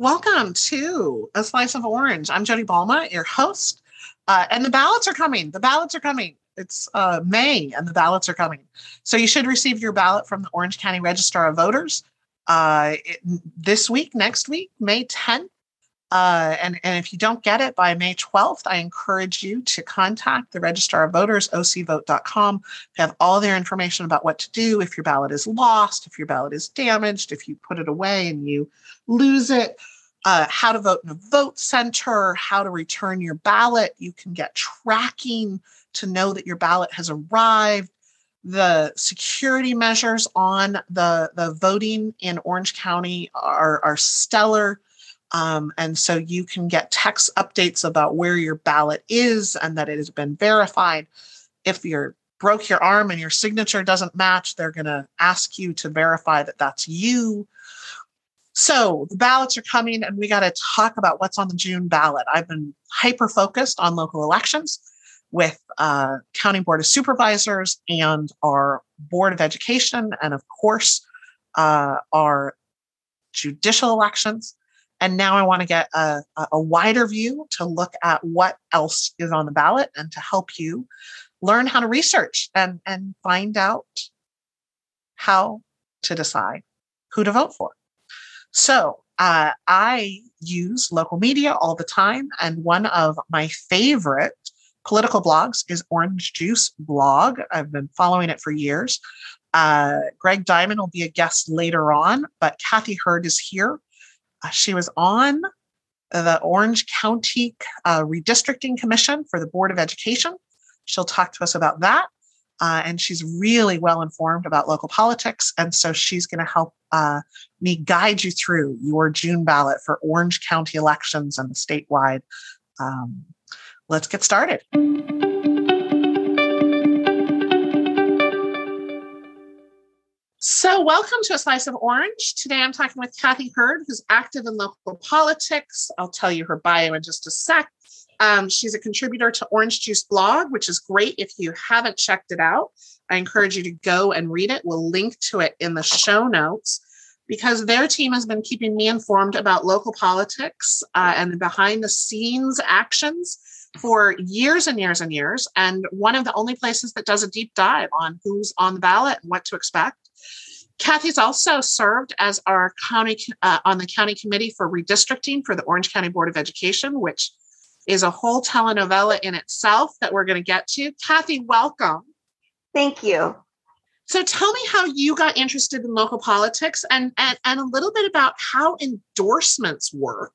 Welcome to A Slice of Orange. I'm Jodi Balma, your host. Uh, and the ballots are coming. The ballots are coming. It's uh, May and the ballots are coming. So you should receive your ballot from the Orange County Register of Voters uh, it, this week, next week, May 10th. Uh, and, and if you don't get it by May 12th, I encourage you to contact the Registrar of Voters, ocvote.com. They have all their information about what to do if your ballot is lost, if your ballot is damaged, if you put it away and you lose it, uh, how to vote in a vote center, how to return your ballot. You can get tracking to know that your ballot has arrived. The security measures on the, the voting in Orange County are, are stellar um, and so you can get text updates about where your ballot is and that it has been verified. If you broke your arm and your signature doesn't match, they're going to ask you to verify that that's you. So the ballots are coming, and we got to talk about what's on the June ballot. I've been hyper focused on local elections with uh, County Board of Supervisors and our Board of Education, and of course, uh, our judicial elections. And now I want to get a, a wider view to look at what else is on the ballot and to help you learn how to research and, and find out how to decide who to vote for. So uh, I use local media all the time. And one of my favorite political blogs is Orange Juice Blog. I've been following it for years. Uh, Greg Diamond will be a guest later on, but Kathy Heard is here she was on the Orange County uh, Redistricting Commission for the Board of Education. She'll talk to us about that. Uh, and she's really well informed about local politics. And so she's going to help uh, me guide you through your June ballot for Orange County elections and the statewide. Um, let's get started. So, welcome to A Slice of Orange. Today I'm talking with Kathy Heard, who's active in local politics. I'll tell you her bio in just a sec. Um, she's a contributor to Orange Juice blog, which is great. If you haven't checked it out, I encourage you to go and read it. We'll link to it in the show notes because their team has been keeping me informed about local politics uh, and behind the scenes actions for years and years and years. And one of the only places that does a deep dive on who's on the ballot and what to expect Kathy's also served as our county uh, on the county committee for redistricting for the Orange County Board of Education, which is a whole telenovela in itself that we're going to get to. Kathy, welcome. Thank you. So tell me how you got interested in local politics and and, and a little bit about how endorsements work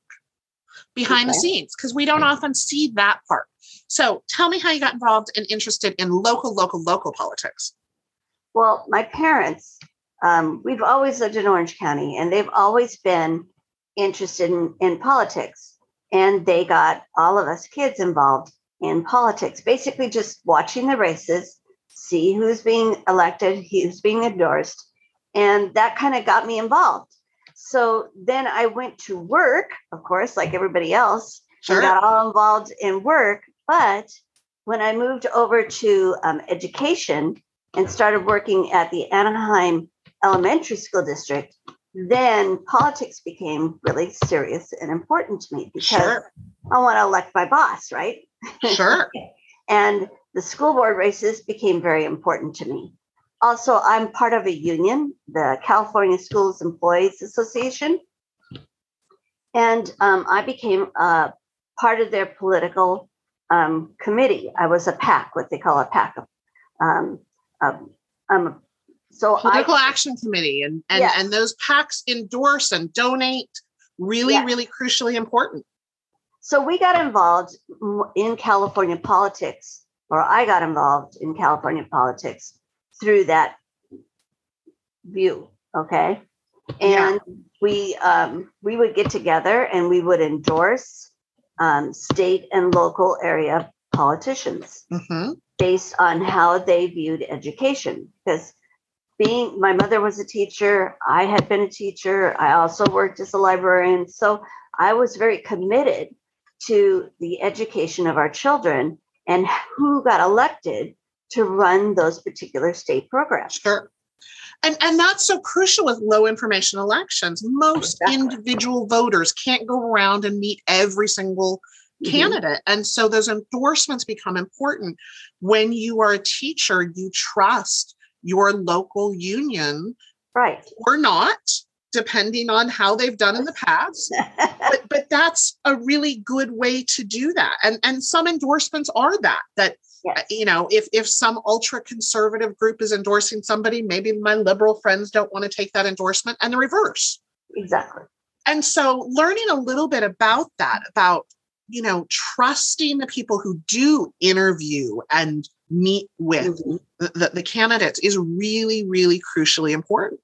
behind okay. the scenes because we don't often see that part. So tell me how you got involved and interested in local, local, local politics. Well, my parents um, we've always lived in Orange County and they've always been interested in, in politics. And they got all of us kids involved in politics, basically just watching the races, see who's being elected, who's being endorsed. And that kind of got me involved. So then I went to work, of course, like everybody else, sure. and got all involved in work. But when I moved over to um, education and started working at the Anaheim elementary school district, then politics became really serious and important to me because sure. I want to elect my boss, right? Sure. and the school board races became very important to me. Also, I'm part of a union, the California Schools Employees Association. And um, I became a part of their political um, committee. I was a PAC, what they call a PAC. Um, um I'm a so political I, action committee and and, yes. and those PACs endorse and donate really yes. really crucially important so we got involved in california politics or i got involved in california politics through that view okay and yeah. we um, we would get together and we would endorse um, state and local area politicians mm-hmm. based on how they viewed education because being my mother was a teacher i had been a teacher i also worked as a librarian so i was very committed to the education of our children and who got elected to run those particular state programs sure And, and that's so crucial with low information elections. Most Exactly. individual voters can't go around and meet every single Mhm. candidate. And so those endorsements become important. When you are a teacher, you trust your local union Right. or not, depending on how they've done in the past. But, but that's a really good way to do that. And, and some endorsements are that, that yes. Uh, you know if if some ultra conservative group is endorsing somebody maybe my liberal friends don't want to take that endorsement and the reverse Exactly. and so learning a little bit about that about you know trusting the people who do interview and meet with Mhm. the, the, candidates is really really crucially important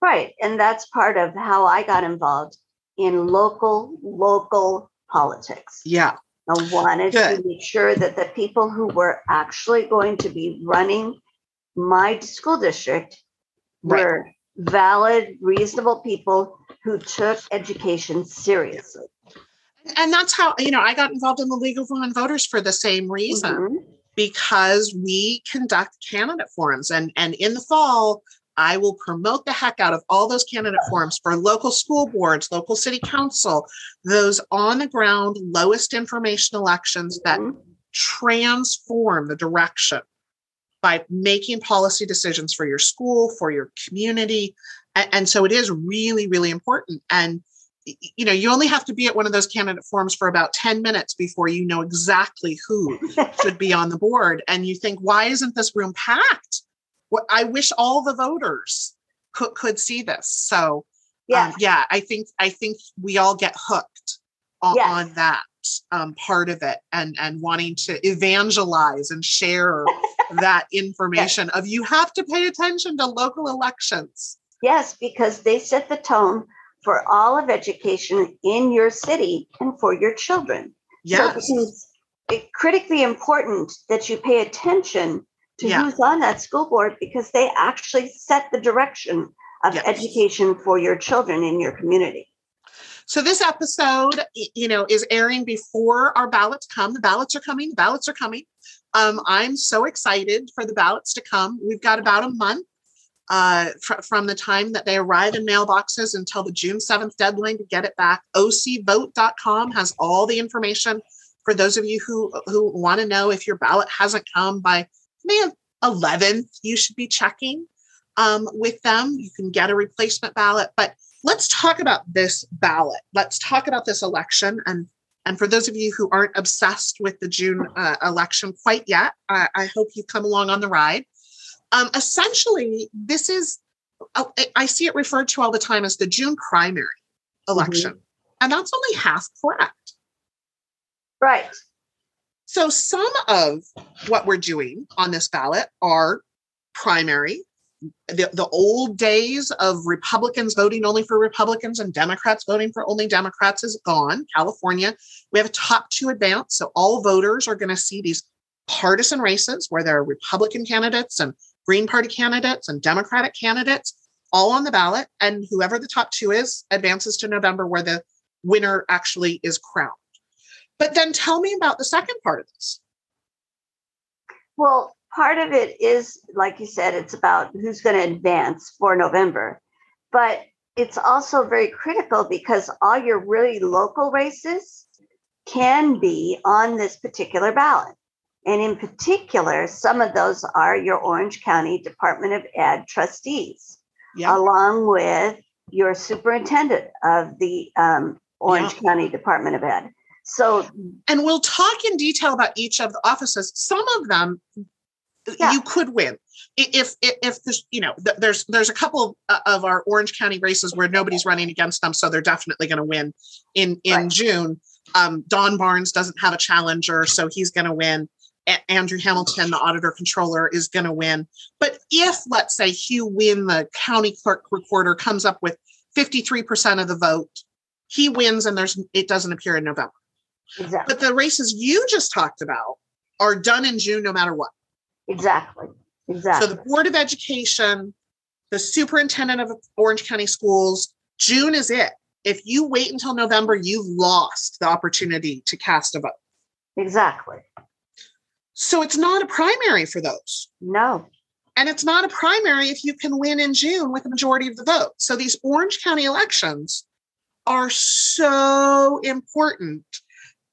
Right. And that's part of how I got involved in local, local politics. yeah I wanted to make sure that the people who were actually going to be running my school district Right. were valid, reasonable people who took education seriously. And that's how you know i got involved in the league of women voters for the same reason Mhm. because we conduct candidate forums and and in the fall i will promote the heck out of all those candidate forums for local school boards local city council those on the ground lowest information elections that Mhm. transform the direction by making policy decisions for your school for your community and, and so it is really really important and you know you only have to be at one of those candidate forums for about 10 minutes before you know exactly who should be on the board and you think why isn't this room packed what i wish all the voters could, could see this so Yeah. um, yeah i think i think we all get hooked on, Yes. on that um, part of it and and wanting to evangelize and share that information of you have to pay attention to local elections Yes, because they set the tone for all of education in your city and for your children. So yes becomes it- critically important that you pay attention to Yeah. who's on that school board because they actually set the direction of Yes. education for your children in your community. So this episode, you know, is airing before our ballots come. The ballots are coming. The ballots are coming. Um, I'm so excited for the ballots to come. We've got about a month uh, fr- from the time that they arrive in mailboxes until the June 7th deadline to get it back. OCVote.com has all the information for those of you who who want to know if your ballot hasn't come by May 11th. You should be checking um, with them. You can get a replacement ballot, but let's talk about this ballot. Let's talk about this election. And and for those of you who aren't obsessed with the June uh, election quite yet, I, I hope you come along on the ride. Um, essentially, this is oh, I- see it referred to all the time as the June primary election, and that's only half correct. Right. So some of what we're doing on this ballot are primary. The, the old days of Republicans voting only for Republicans and Democrats voting for only Democrats is gone. California, we have a top two advance. So all voters are going to see these partisan races where there are Republican candidates and Green Party candidates and Democratic candidates all on the ballot. And whoever the top two is advances to November where the winner actually is crowned. But then tell me about the second part of this. Well, part of it is, like you said, it's about who's going to advance for November. But it's also very critical because all your really local races can be on this particular ballot. And in particular, some of those are your Orange County Department of Ed trustees, Yeah. along with your superintendent of the um, Orange County Department of Ed. So, And we'll talk in detail about each of the offices. Some of them Yeah. you could win. If if, if there's you know there's there's a couple of, of our Orange County races where nobody's running against them, so they're definitely going to win in in Right. June. Um, Don Barnes doesn't have a challenger, so he's going to win. Andrew Hamilton, the auditor controller, is going to win. But if let's say Hugh Nguyen, the county clerk recorder, comes up with 53% of the vote, he wins, and there's it doesn't appear in November. exactly. But the races you just talked about are done in June no matter what. Exactly. Exactly. So the Board of Education, the superintendent of Orange County Schools, June is it. If you wait until November, you've lost the opportunity to cast a vote. exactly. So it's not a primary for those. No. And it's not a primary if you can win in June with a majority of the vote. So these Orange County elections are so important.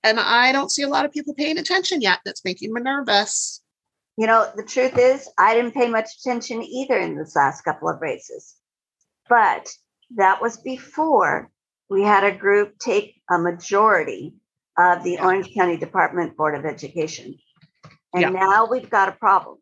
And I don't see a lot of people paying attention yet. That's making me nervous. You know, the truth is, I didn't pay much attention either in this last couple of races. But that was before we had a group take a majority of the Orange County Department Board of Education. And Yeah. now we've got a problem.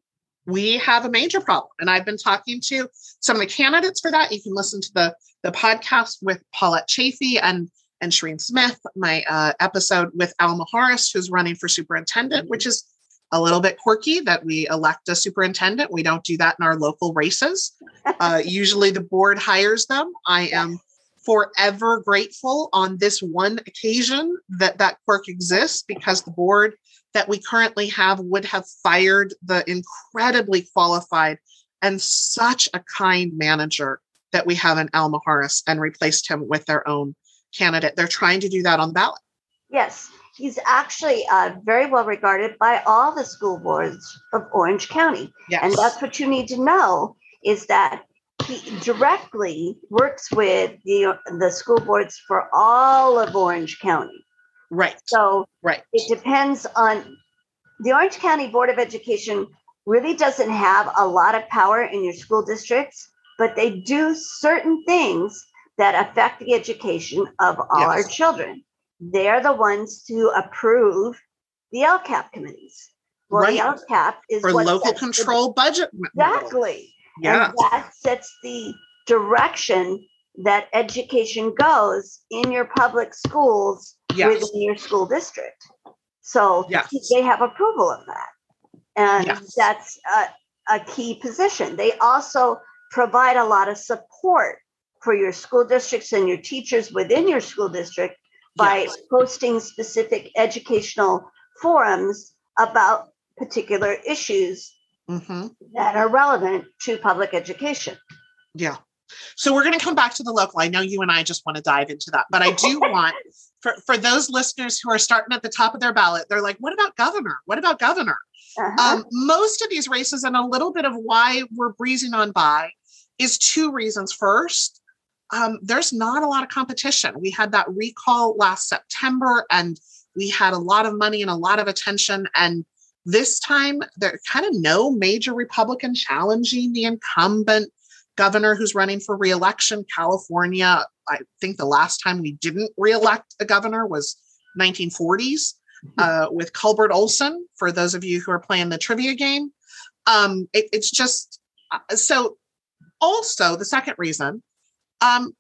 we have a major problem. And I've been talking to some of the candidates for that. You can listen to the the podcast with Paulette Chaffee and and Sherine Smith, my uh, episode with Al Mijares, who's running for superintendent, which is a little bit quirky that we elect a superintendent. We don't do that in our local races. Uh, usually the board hires them. I am forever grateful on this one occasion that that quirk exists because the board that we currently have would have fired the incredibly qualified and such a kind manager that we have in Al Mijares and replaced him with their own candidate. They're trying to do that on the ballot. Yes, he's actually uh, very well regarded by all the school boards of Orange County. Yes. And that's what you need to know is that he directly works with the, the school boards for all of Orange County. Right. So Right. it depends on the Orange County Board of Education really doesn't have a lot of power in your school districts, but they do certain things that affect the education of all our children. They're the ones to approve the LCAP committees. Well, the Right. LCAP is For local sets the- control budget. Exactly. Yeah. And that sets the direction that education goes in your public schools Yes. within your school district. So Yes. they have approval of that. And Yes. that's a, a key position. They also provide a lot of support for your school districts and your teachers within your school district by hosting specific educational forums about particular issues hmm that are relevant to public education. Yeah. So we're going to come back to the local. I know you and I just want to dive into that, but I do want for, for those listeners who are starting at the top of their ballot, they're like, what about governor? What about governor? Uh-huh. Um, most of these races, and a little bit of why we're breezing on by, is two reasons. First, um, there's not a lot of competition. We had that recall last September, and we had a lot of money and a lot of attention. And this time, there kind of no major Republican challenging the incumbent governor who's running for reelection. California, I think the last time we didn't reelect a governor was 1940s uh, with Culbert Olson. For those of you who are playing the trivia game, um, it, it's just uh, so. Also, the second reason, um,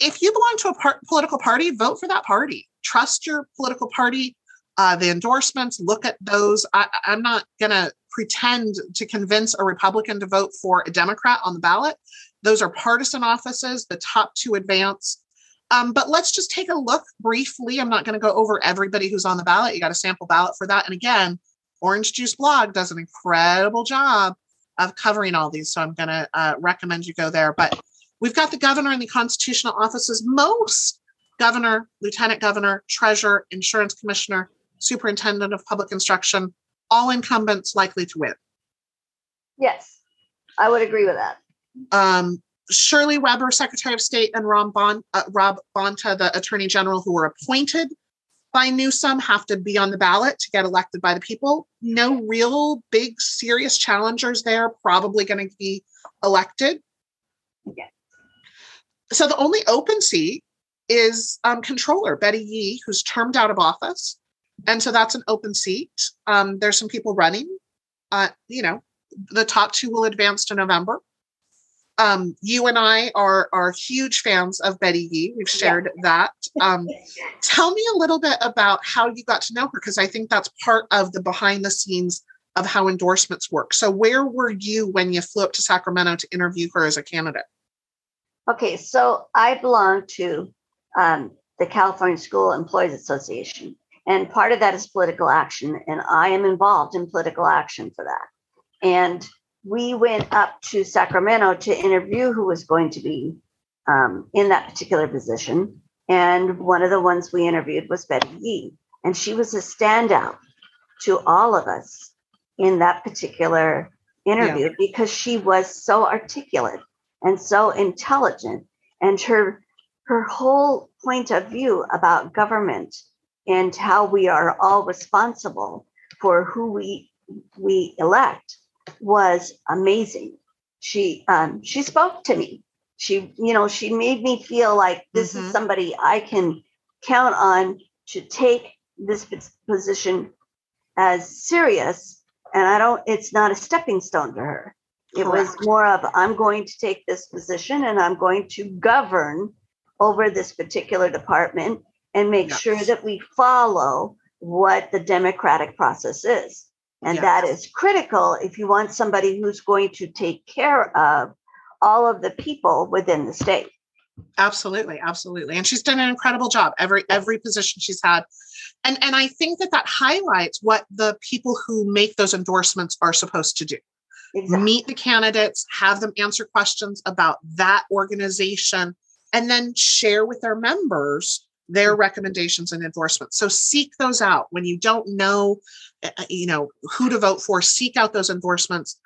if you belong to a par- political party, vote for that party. Trust your political party. Uh, the endorsements, look at those. I, I'm not going to pretend to convince a Republican to vote for a Democrat on the ballot. Those are partisan offices. The top two advance. Um, but let's just take a look briefly. I'm not going to go over everybody who's on the ballot. You got a sample ballot for that. And again, Orange Juice Blog does an incredible job of covering all these. So I'm going to uh, recommend you go there. But we've got the governor and the constitutional offices. Most governor, lieutenant governor, treasurer, insurance commissioner, superintendent of public instruction, all incumbents likely to win. yes, I would agree with that. um, Shirley Weber, Secretary of State, and Rob, bon, uh, Rob Bonta, the Attorney General, who were appointed by Newsom, have to be on the ballot to get elected by the people. No real big serious challengers there, probably going to be elected. Yeah. So the only open seat is um, Controller Betty Yee, who's termed out of office. And so that's an open seat. Um, there's some people running. Uh, you know, the top two will advance to November um, you and I are are huge fans of Betty Yee. We've shared that. Um, tell me a little bit about how you got to know her, because I think that's part of the behind the scenes of how endorsements work. So, where were you when you flew up to Sacramento to interview her as a candidate? Okay, so I belong to um, the California School Employees Association, and part of that is political action, and I am involved in political action for that. And we went up to Sacramento to interview who was going to be um, in that particular position. And one of the ones we interviewed was Betty Yee, and she was a standout to all of us in that particular interview because she was so articulate and so intelligent and her her whole point of view about government and how we are all responsible for who we we elect was amazing. She um she spoke to me. She you know she made me feel like this Mhm. is somebody i can count on to take this position as serious and i don't it's not a stepping stone to her. It was more of i'm going to take this position and i'm going to govern over this particular department and make Yes. sure that we follow what the democratic process is. And that Yes. is critical if you want somebody who's going to take care of all of the people within the state. Absolutely absolutely. And she's done an incredible job every every position she's had. And and i think that that highlights what the people who make those endorsements are supposed to do. Exactly. Meet the candidates have them answer questions about that organization and then share with their members their recommendations and endorsements. So seek those out. When you don't know uh, you know who to vote for seek out those endorsements.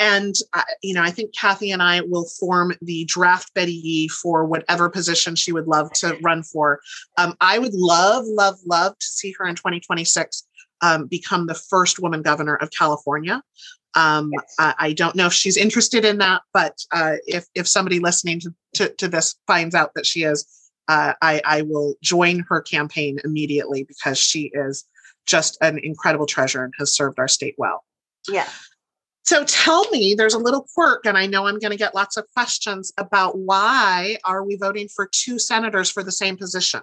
And uh, you know i think kathy and i will form the draft betty yee for whatever position she would love to run for. Um, i would love love love to see her in 2026 um, become the first woman governor of california. Um, Yes. I, I don't know if she's interested in that, but uh, if if somebody listening to, to, to this finds out that she is, uh, I, I will join her campaign immediately because she is just an incredible treasure and has served our state well. yeah So tell me, there's a little quirk, and I know I'm going to get lots of questions about why are we voting for two senators for the same position?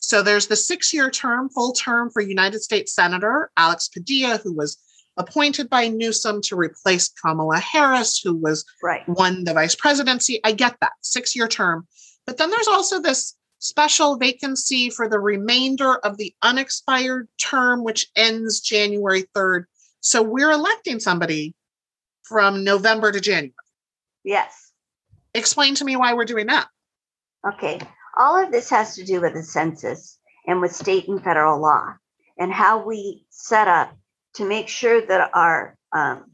So there's the six-year term, full term for United States Senator Alex Padilla, who was appointed by Newsom to replace Kamala Harris, who was right won the vice presidency. I get that six-year term, but then there's also this special vacancy for the remainder of the unexpired term, which ends January 3rd. So we're electing somebody from November to January. yes Explain to me why we're doing that. Okay, all of this has to do with the census and with state and federal law and how we set up to make sure that our um,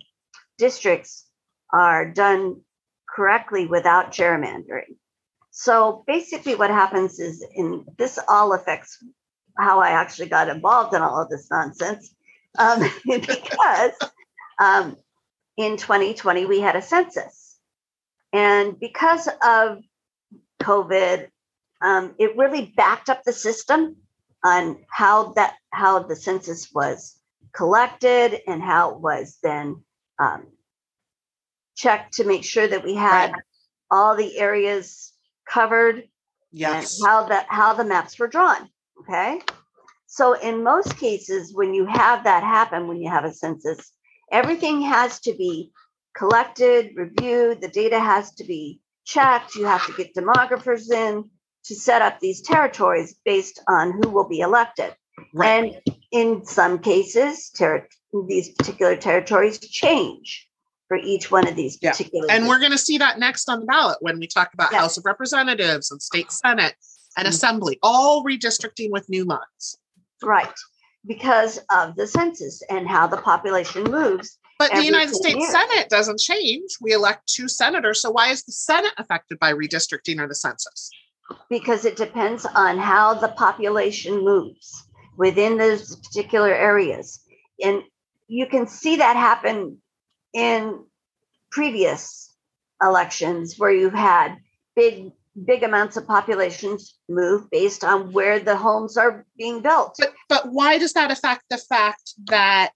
districts are done correctly without gerrymandering. So basically, what happens is, in this all affects how I actually got involved in all of this nonsense, um, because um, in 2020 we had a census, and because of COVID, um, it really backed up the system on how that how the census was collected and how it was then um, checked to make sure that we had Right. all the areas covered Yes. and how that how the maps were drawn. Okay. So in most cases, when you have that happen, when you have a census, everything has to be collected, reviewed, the data has to be checked, you have to get demographers in to set up these territories based on who will be elected. Right. And in some cases, ter- these particular territories change for each one of these Yeah. particular. And we're going to see that next on the ballot when we talk about. House of Representatives and State Senate and Mhm. Assembly, all redistricting with new lines. right because of the census and how the population moves. But the United States years. Senate doesn't change. We elect two senators. So why is the Senate affected by redistricting or the census? because it depends on how the population moves within those particular areas. And you can see that happen in previous elections where you've had big, big amounts of populations move based on where the homes are being built. But but why does that affect the fact that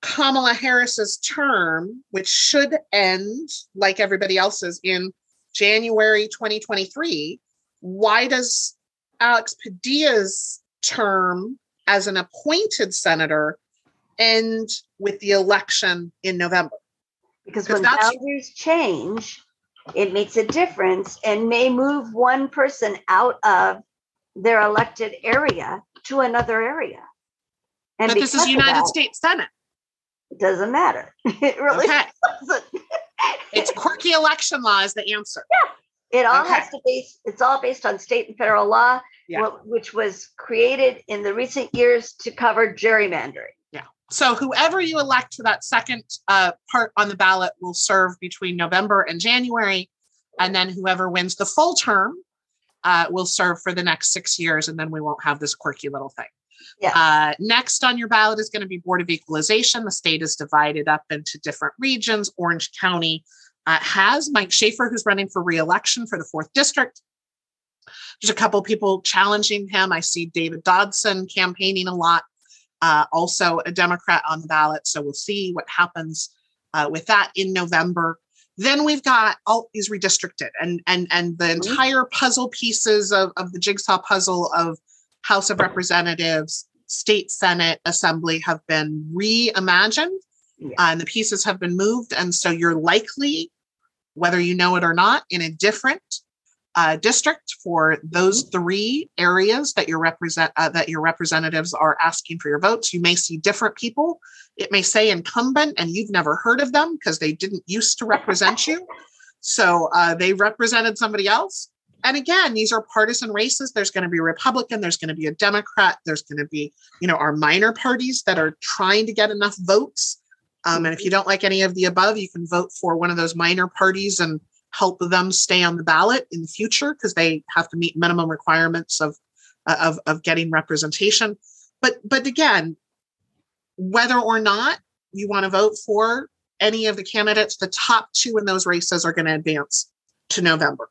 Kamala Harris's term, which should end like everybody else's in January 2023, why does Alex Padilla's term as an appointed senator end with the election in November? Because when boundaries change, it makes a difference and may move one person out of their elected area to another area. And but this is United that, States Senate. It doesn't matter. It really Okay. doesn't. It's quirky election law is the answer. Yeah. It all Okay. has to be, It's all based on state and federal law, Yeah. which was created in the recent years to cover gerrymandering. So whoever you elect to that second uh, part on the ballot will serve between November and January. And then whoever wins the full term uh, will serve for the next six years. And then we won't have this quirky little thing. Yeah. Uh, next on your ballot is going to be Board of Equalization. The state is divided up into different regions. Orange County uh, has Mike Schaefer, who's running for reelection for the fourth district. There's a couple people challenging him. I see David Dodson campaigning a lot, uh, also a Democrat on the ballot. So we'll see what happens uh, with that in November. Then we've got all these redistricted and and and the Mhm. entire puzzle pieces of, of the jigsaw puzzle of House of Representatives, State Senate, Assembly have been reimagined Yeah. uh, and the pieces have been moved. And so you're likely, whether you know it or not, in a different uh, district for those three areas that your represent uh, that your representatives are asking for your votes. You may see different people. It may say incumbent, and you've never heard of them because they didn't used to represent you. So uh, they represented somebody else. And again, these are partisan races. There's going to be a Republican, there's going to be a Democrat, there's going to be, you know, our minor parties that are trying to get enough votes. Um, and if you don't like any of the above, you can vote for one of those minor parties and help them stay on the ballot in the future because they have to meet minimum requirements of, uh, of of getting representation. But but again, whether or not you want to vote for any of the candidates, the top two in those races are going to advance to November.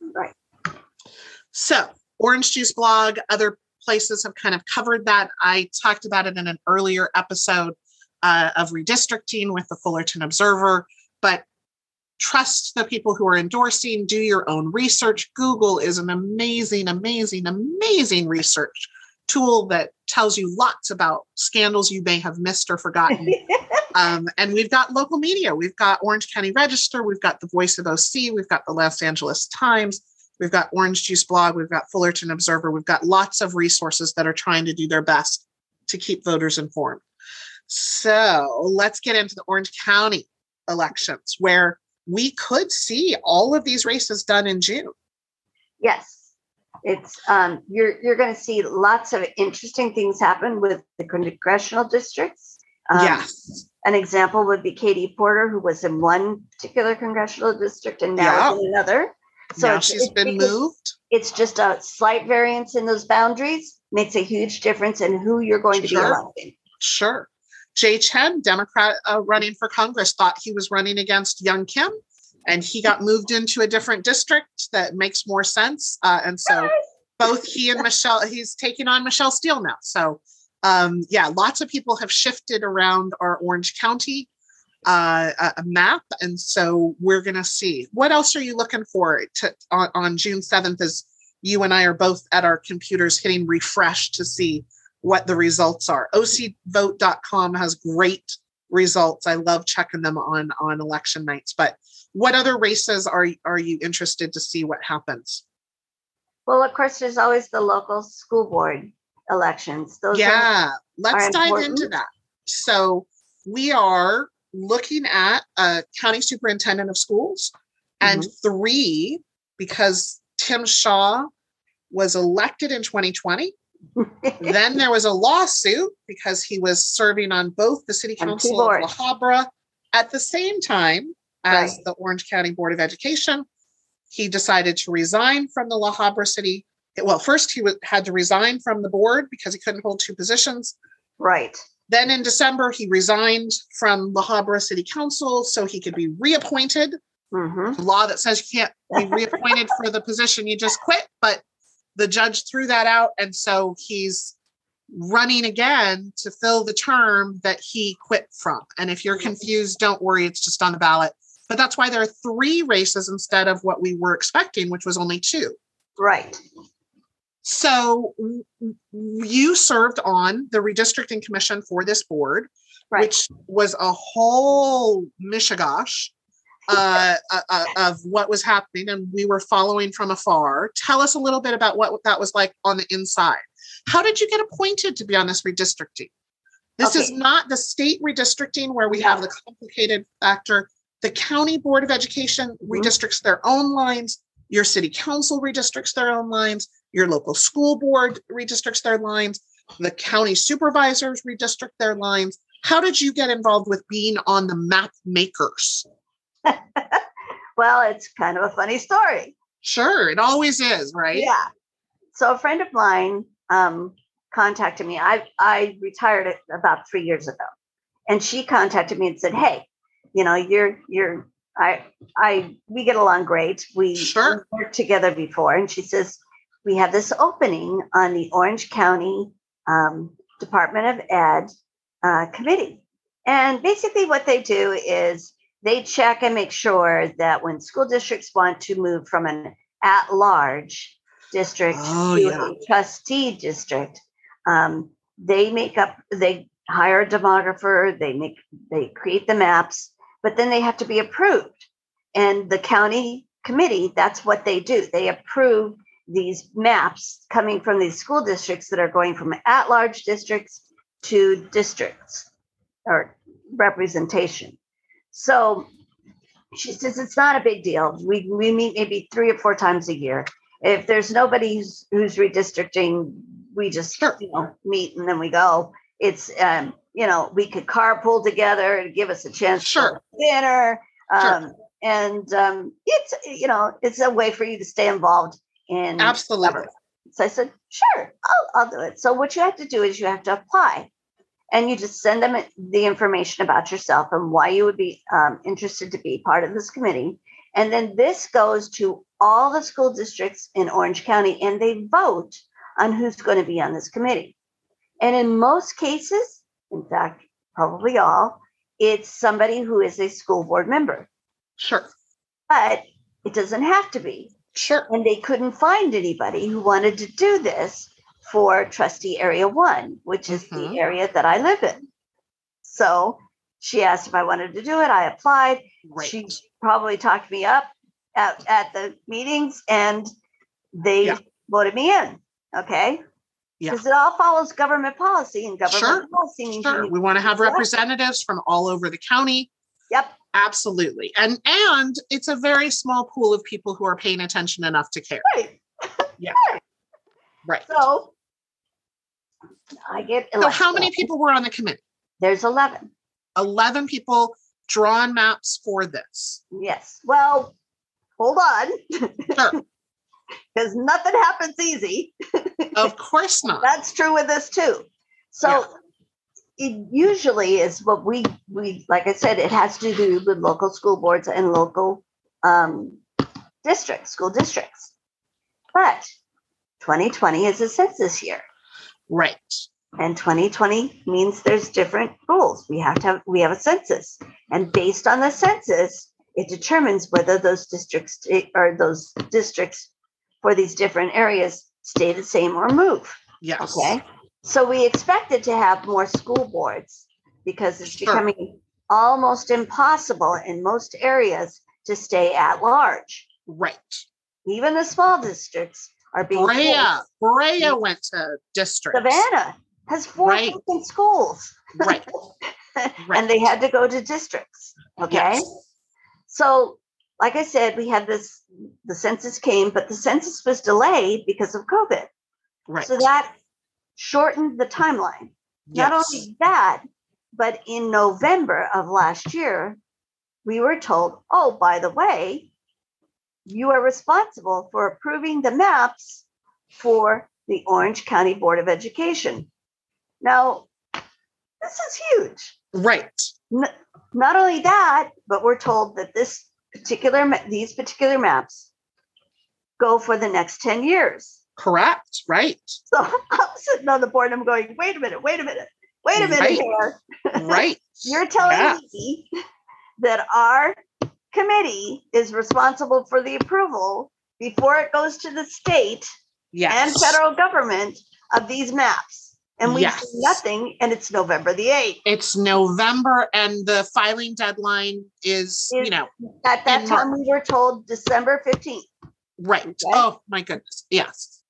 Right. So, Orange Juice blog, other places have kind of covered that. I talked about it in an earlier episode uh, of redistricting with the Fullerton Observer, but trust the people who are endorsing, do your own research. Google is an amazing, amazing, amazing research tool that tells you lots about scandals you may have missed or forgotten. Um, and we've got local media. We've got Orange County Register. We've got the Voice of OC. We've got the Los Angeles Times. We've got Orange Juice Blog. We've got Fullerton Observer. We've got lots of resources that are trying to do their best to keep voters informed. So let's get into the Orange County elections where we could see all of these races done in June. Yes, it's um, you're you're going to see lots of interesting things happen with the congressional districts. Um, yes. An example would be Katie Porter, who was in one particular congressional district and now is in another. So now it's- she's it's been moved. It's just a slight variance in those boundaries makes a huge difference in who you're going to Sure. be electing. Sure. Jay Chen, Democrat uh, running for Congress, thought he was running against Young Kim, and he got moved into a different district that makes more sense. Uh, and so both he and Michelle, he's taking on Michelle Steel now. So, um, yeah, lots of people have shifted around our Orange County uh, a a map, and so we're going to see. What else are you looking for to, on, on June seventh? As you and I are both at our computers hitting refresh to see what the results are. OCVote.com has great results. I love checking them on on election nights. But what other races are are you interested to see what happens? Well, of course, there's always the local school board elections. Those are yeah, let's are dive into that. So we are looking at a county superintendent of schools and Mm-hmm. three because Tim Shaw was elected in 2020. Then there was a lawsuit because he was serving on both the city council of La. Habra at the same time as Right. the Orange County Board of Education. He decided to resign from the La Habra City. Well, first he had to resign from the board because he couldn't hold two positions. right. Then in December, he resigned from La Habra City Council so he could be reappointed hmm law that says you can't be reappointed for the position you just quit, but the judge threw that out. And so he's running again to fill the term that he quit from. And if you're confused, don't worry, it's just on the ballot. But that's why there are three races instead of what we were expecting, which was only two. Right. So you served on the redistricting commission for this board, Right. which was a whole mishigosh uh, uh, uh, of what was happening, and we were following from afar. Tell us a little bit about what that was like on the inside. How did you get appointed to be on this redistricting? This is not the state redistricting where we have the complicated factor. The county board of education Mhm. redistricts their own lines. Your city council redistricts their own lines. Your local school board redistricts their lines. The county supervisors redistrict their lines. How did you get involved with being on the map makers? well, it's kind of a funny story. Sure, it always is, right? Yeah. So a friend of mine um, contacted me. I I retired about three years ago, and she contacted me and said, "Hey, you know, you're you're I I we get along great. We sure. worked together before." And she says, "We have this opening on the Orange County um, Department of Ed uh, committee, and basically what they do is." They check and make sure that when school districts want to move from an at large district Oh, to yeah. a trustee district, um, they make up they hire a demographer they make they create the maps but then they have to be approved. And the county committee that's what they do. They approve these maps coming from these school districts that are going from at-large districts to districts or representation so she says it's not a big deal we, we meet maybe three or four times a year if there's nobody who's, who's redistricting we just Sure. you know meet and then we go it's um you know we could carpool together and give us a chance Sure. for dinner Sure. um and um it's you know it's a way for you to stay involved in Absolutely. so i said sure I'll, I'll do it so what you have to do is you have to apply and you just send them the information about yourself and why you would be um, interested to be part of this committee and then this goes to all the school districts in orange county and they vote on who's going to be on this committee. And in most cases, in fact, probably all, it's somebody who is a school board member, Sure. but it doesn't have to be. Sure. And they couldn't find anybody who wanted to do this for trustee area one, which is Mhm. the area that I live in. So she asked if I wanted to do it. I applied. Right. She probably talked me up at, at the meetings and they Yeah. voted me in. Okay. Yeah. Because it all follows government policy and government Sure, policy means Sure. We want to have Yeah. representatives from all over the county. Yep. Absolutely. And and it's a very small pool of people who are paying attention enough to care. Right. Yeah. Right. So I get So how many people were on the committee? There's 11. 11 people drawn maps for this. Yes. Well, hold on. Sure. Because nothing happens easy. Of course not. That's true with this too. So Yeah. it usually is what we we like I said, it has to do with local school boards and local um, districts, school districts. But 2020 is a census year. Right. And 2020 means there's different rules. We have to have we have a census. And based on the census, it determines whether those districts stay- or those districts for these different areas stay the same or move. Yes. Okay. So we expected to have more school boards because it's Sure. becoming almost impossible in most areas to stay at large. Right. Even the small districts are being Brea. forced. Brea went to district. Savanna has four Right. different schools. Right. Right. and they had to go to districts. Okay. Yes. So, like I said, we had this, the census came, but the census was delayed because of COVID. Right. So that shortened the timeline. Yes. Not only that, but in November of last year, we were told, oh, by the way, you are responsible for approving the maps for the Orange County Board of Education. Now, this is huge. Right. Not only that, but we're told that this particular ma- these particular maps go for the next 10 years. Correct. Right. So I'm sitting on the board and I'm going, wait a minute, wait a minute, wait a minute Right. here. Right. You're telling Yeah. me that our committee is responsible for the approval before it goes to the state Yes. and federal government of these maps. And we Yes. see nothing, and it's November the 8th. It's November and the filing deadline is, you know, At that time, we were told December 15th. right. Okay. Oh my goodness. Yes.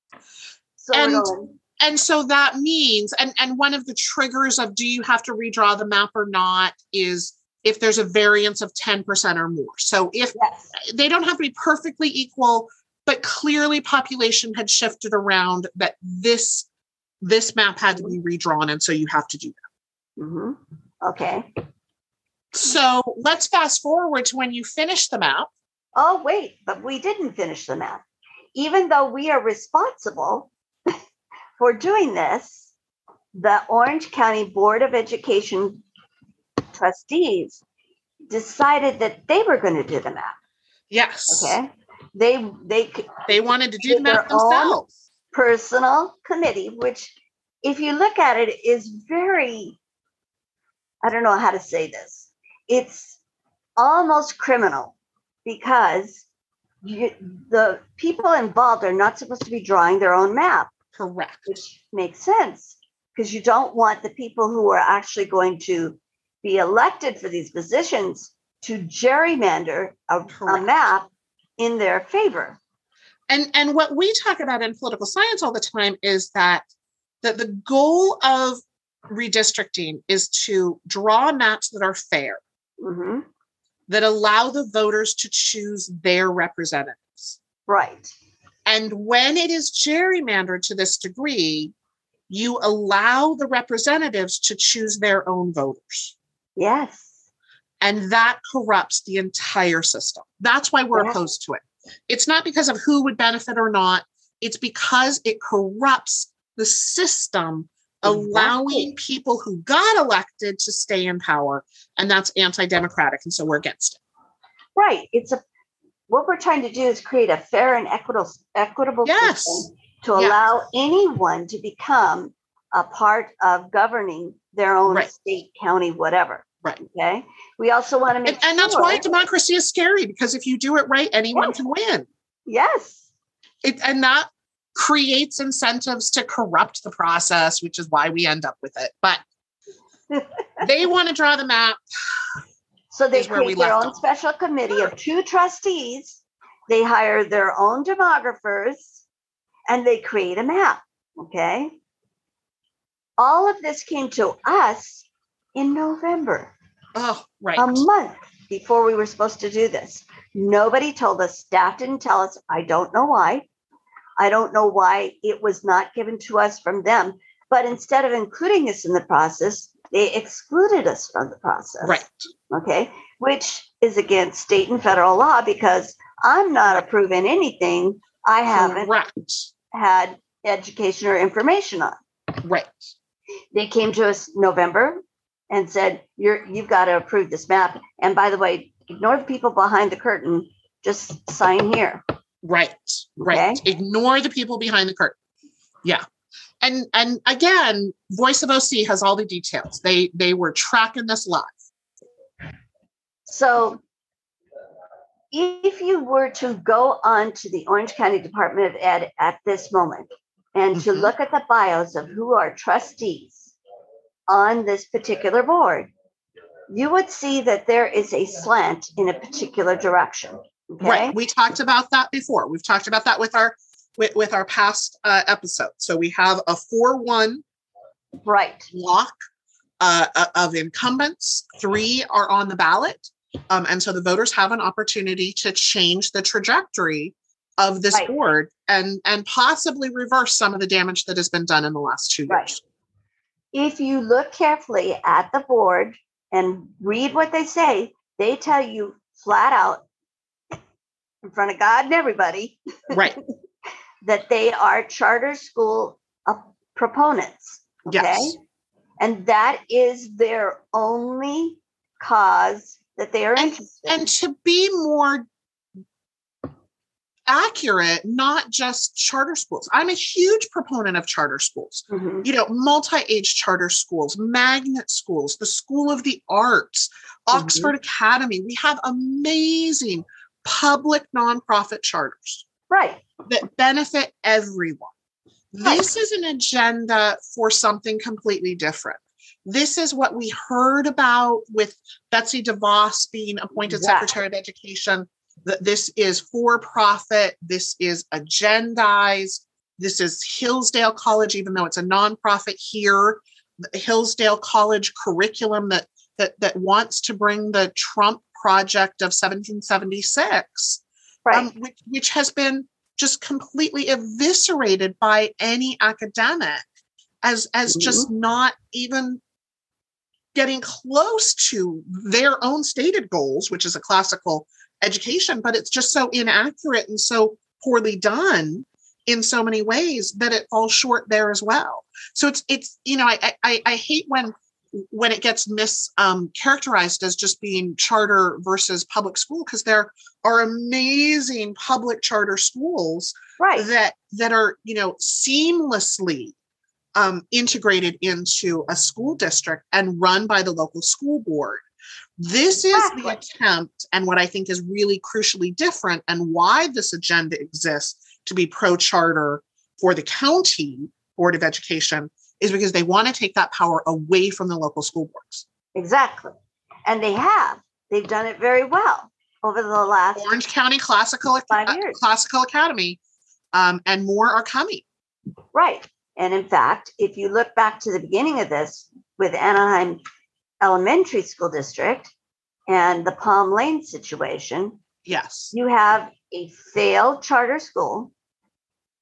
So And- and so that means and and one of the triggers of do you have to redraw the map or not is if there's a variance of 10% or more so if yes, they don't have to be perfectly equal but clearly population had shifted around that this this map had to be redrawn, and so you have to do that. hmm Okay. So let's fast forward to when you finish the map. Oh, wait, but we didn't finish the map. Even though we are responsible for doing this, the Orange County Board of Education trustees decided that they were going to do the map. Yes. Okay. They they They wanted to do the map themselves. personal committee, which if you look at it is very I don't know how to say this. It's almost criminal because you, the people involved are not supposed to be drawing their own map, Correct. which makes sense because you don't want the people who are actually going to be elected for these positions to gerrymander a, a map in their favor. and and what we talk about in political science all the time is that that the goal of redistricting is to draw maps that are fair. Hmm that allow the voters to choose their representatives. Right. and when it is gerrymandered to this degree you allow the representatives to choose their own voters Yes. and that corrupts the entire system. That's why we're Yeah. opposed to it. It's not because of who would benefit or not, it's because it corrupts the system, allowing people who got elected to stay in power. And that's anti democratic. And so we're against it. Right. It's a what we're trying to do is create a fair and equitable equitable Yes. system to Yeah. allow anyone to become a part of governing their own Right. state, county, whatever. Right. Okay. We also want to make And, and that's why democracy is scary because if you do it right, anyone Yes. can win. yes. It, and that creates incentives to corrupt the process, which is why we end up with it. But they want to draw the map. So they create their own off. special committee of two trustees. They hire their own demographers and they create a map. Okay. All of this came to us in November, Oh, right. a month before we were supposed to do this. Nobody told us, staff didn't tell us. I don't know why. I don't know why it was not given to us from them. But instead of including us in the process, they excluded us from the process right. okay, which is against state and federal law because I'm not approving anything I haven't Correct. had education or information on. Right. They came to us November and said, "You're you've got to approve this map." And by the way, ignore the people behind the curtain. Just sign here. Right. Right. Ignore the people behind the curtain. Yeah. And and again, Voice of OC has all the details. They they were tracking this live. So, if you were to go on to the Orange County Department of Ed at this moment and to Mhm. look at the bios of who are trustees on this particular board, you would see that there is a slant in a particular direction. Okay. Right. We talked about that before. We've talked about that with our with, with our past uh, episodes. So we have a four one Right. block uh, uh, of incumbents. Three are on the ballot. Um, and so the voters have an opportunity to change the trajectory of this Right. board and and possibly reverse some of the damage that has been done in the last two Right. If you look carefully at the board and read what they say, they tell you flat out in front of God and everybody Right. that they are charter school uh, proponents. Okay. Yes. And that is their only cause that they are And- interested And to be more accurate, not just charter schools. I'm a huge proponent of charter schools. Mhm. you know, multi-age charter schools, magnet schools, the School of the Arts, Mhm. Oxford Academy. We have amazing public nonprofit charters Right. that benefit everyone. This is an agenda for something completely different. This is what we heard about with Betsy DeVos being appointed Exactly. Secretary of Education. That this is for profit. This is agendized. This is Hillsdale College, even though it's a nonprofit here. The Hillsdale College curriculum that that that wants to bring the Trump project of 1776 Right. um, which, which has been just completely eviscerated by any academic as as just not even getting close to their own stated goals, which is a classical education, but it's just so inaccurate and so poorly done in so many ways that it falls short there as well. So it's it's you know I I, I hate when when it gets mis um, characterized as just being charter versus public school because there are amazing public charter schools right that that are you know seamlessly um, integrated into a school district and run by the local school board. This is the attempt, and what I think is really crucially different, and why this agenda exists to be pro charter for the county board of education is because they want to take that power away from the local school boards. exactly and they have they've done it very well over the last Orange County Classical uh. Classical Academy, um, and more are coming. right and in fact if you look back to the beginning of this with anaheim elementary school district and the palm lane situation Yes, you have a failed charter school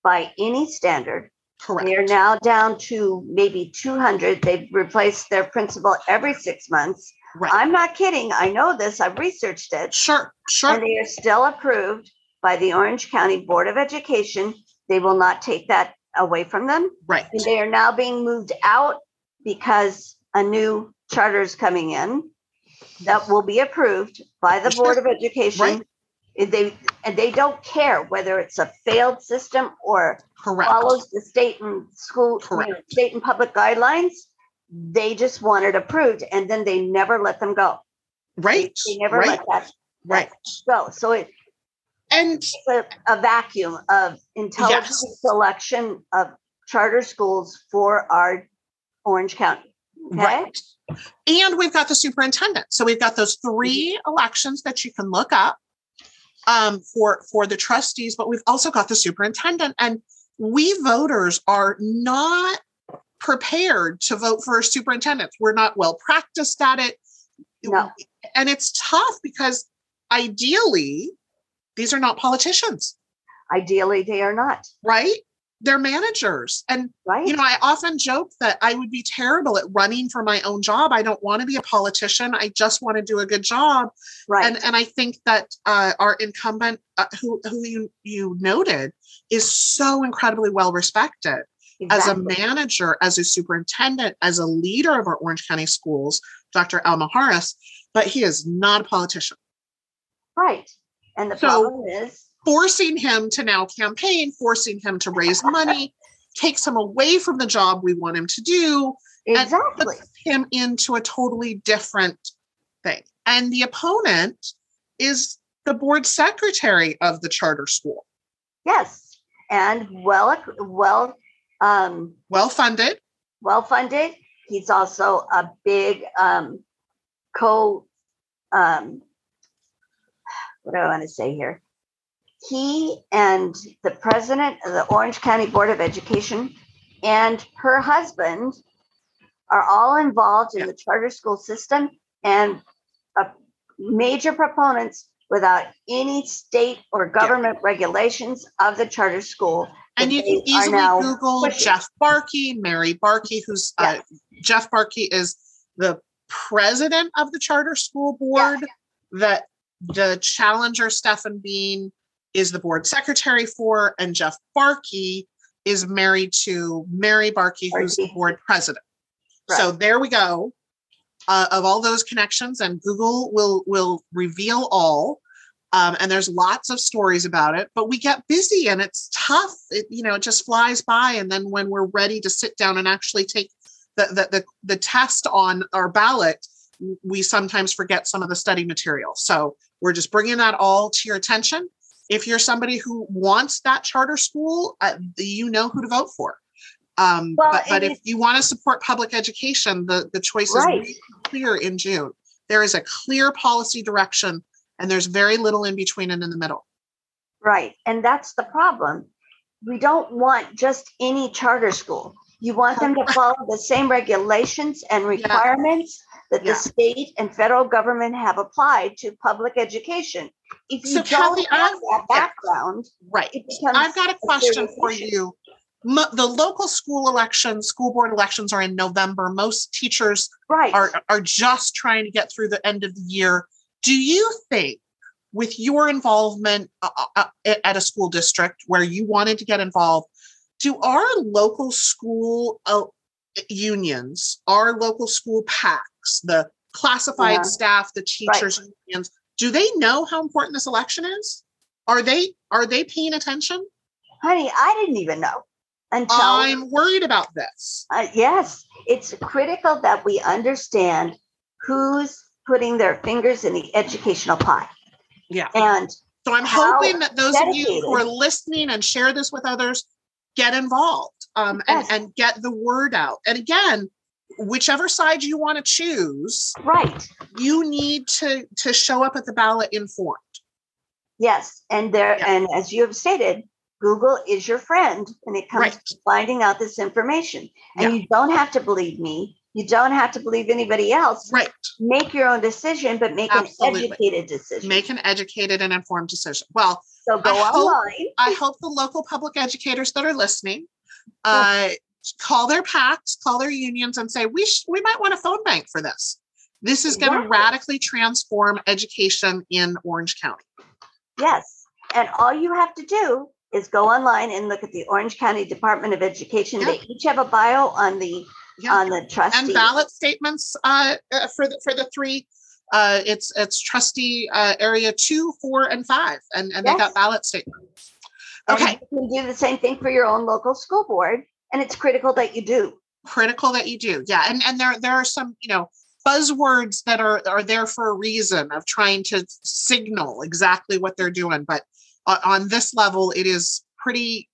by any standard correct. They are now down to maybe 200. They've replaced their principal every six months. right. I'm not kidding. I know this. I've researched it. sure, sure. And they are still approved by the Orange County Board of Education. They will not take that away from them. right. And they are now being moved out because a new charter is coming in that will be approved by the Board of Education. Right. They and they don't care whether it's a failed system or Correct. follows the state and school, you know, state and public guidelines. They just want it approved, and then they never let them go. Right. They never right. let that Right. go. So it, And a, a vacuum of intelligent Yes. selection of charter schools for our Orange County. Okay. right. And we've got the superintendent. So we've got those three elections that you can look up um, for for the trustees, but we've also got the superintendent. And we voters are not prepared to vote for a superintendent. We're not well practiced at it. No. And it's tough because ideally, these are not politicians, Ideally, they are not. right? They're managers. And Right. you know, I often joke that I would be terrible at running for my own job. I don't want to be a politician. I just want to do a good job. right. And and I think that uh, our incumbent, uh, who who you you noted, is so incredibly well respected as a manager, as a superintendent, as a leader of our Orange County schools, Dr. Al Mijares. But he is not a politician. right. And the So- problem is, Forcing him to now campaign, forcing him to raise money, takes him away from the job we want him to do. and puts him into a totally different thing. And the opponent is the board secretary of the charter school, Yes. And well, well, um, well funded. well funded. He's also a big um, co. Um, what do I want to say here? He and the president of the Orange County Board of Education and her husband are all involved in the charter school system and uh, major proponents without any state or government regulations of the charter school. And you can easily Google pushing. Jeff Barke, Mari Barke, who's uh, Jeff Barke is the president of the charter school board. That the challenger Stefan Bean is the board secretary for, and Jeff Barke is married to Mari Barke, who's the board president. So there we go. Uh, of all those connections, and Google will will reveal all. Um, and there's lots of stories about it, but we get busy and it's tough. It, you know, it just flies by. And then when we're ready to sit down and actually take the the the, the test on our ballot, we sometimes forget some of the study material. So we're just bringing that all to your attention. If you're somebody who wants that charter school, uh, you know who to vote for. Um, Well, but but if you want to support public education, the, the choice Right. is really clear in June. There is a clear policy direction, and there's very little in between and in the middle. Right. And that's the problem. We don't want just any charter school. You want them to follow the same regulations and requirements that Yeah. the state and federal government have applied to public education. If you So, don't Kathy, have that background, Right. I've got a question for you. mo- the local school elections, school board elections are in November. Most teachers Right. are are just trying to get through the end of the year. Do you think, with your involvement uh, uh, uh, at a school district where you wanted to get involved, do our local school uh, unions, our local school PACs, the classified Yeah. staff, the teachers unions, do they know how important this election is? Are they are they paying attention? Honey, I didn't even know until I'm worried about this. Uh, yes, it's critical that we understand who's putting their fingers in the educational pie. Yeah. And So I'm hoping that those of you who are listening and share this with others get involved um, Yes. and, and get the word out. And again, whichever side you want to choose, right, you need to to show up at the ballot informed. yes, and there, Yeah. and as you have stated, Google is your friend when it comes Right. to finding out this information. And you don't have to believe me. You don't have to believe anybody else. Right. Make your own decision, but make Absolutely. an educated decision. Make an educated and informed decision. Well, so go I hope- online. I hope the local public educators that are listening uh, call their PACs, call their unions, and say we sh- we might want a phone bank for this. This is going to Exactly. radically transform education in Orange County. Yes. And all you have to do is go online and look at the Orange County Department of Education. They each have a bio on the Yeah. on the trustee. and ballot statements uh, uh, for the for the three. Uh, it's it's trustee uh, area two, four, and five, and and they Yes. got ballot statements. And Okay, You can do the same thing for your own local school board. And it's critical that you do. critical that you do, yeah, and and there there are some you know buzzwords that are are there for a reason of trying to signal exactly what they're doing, but on, on this level, it is pretty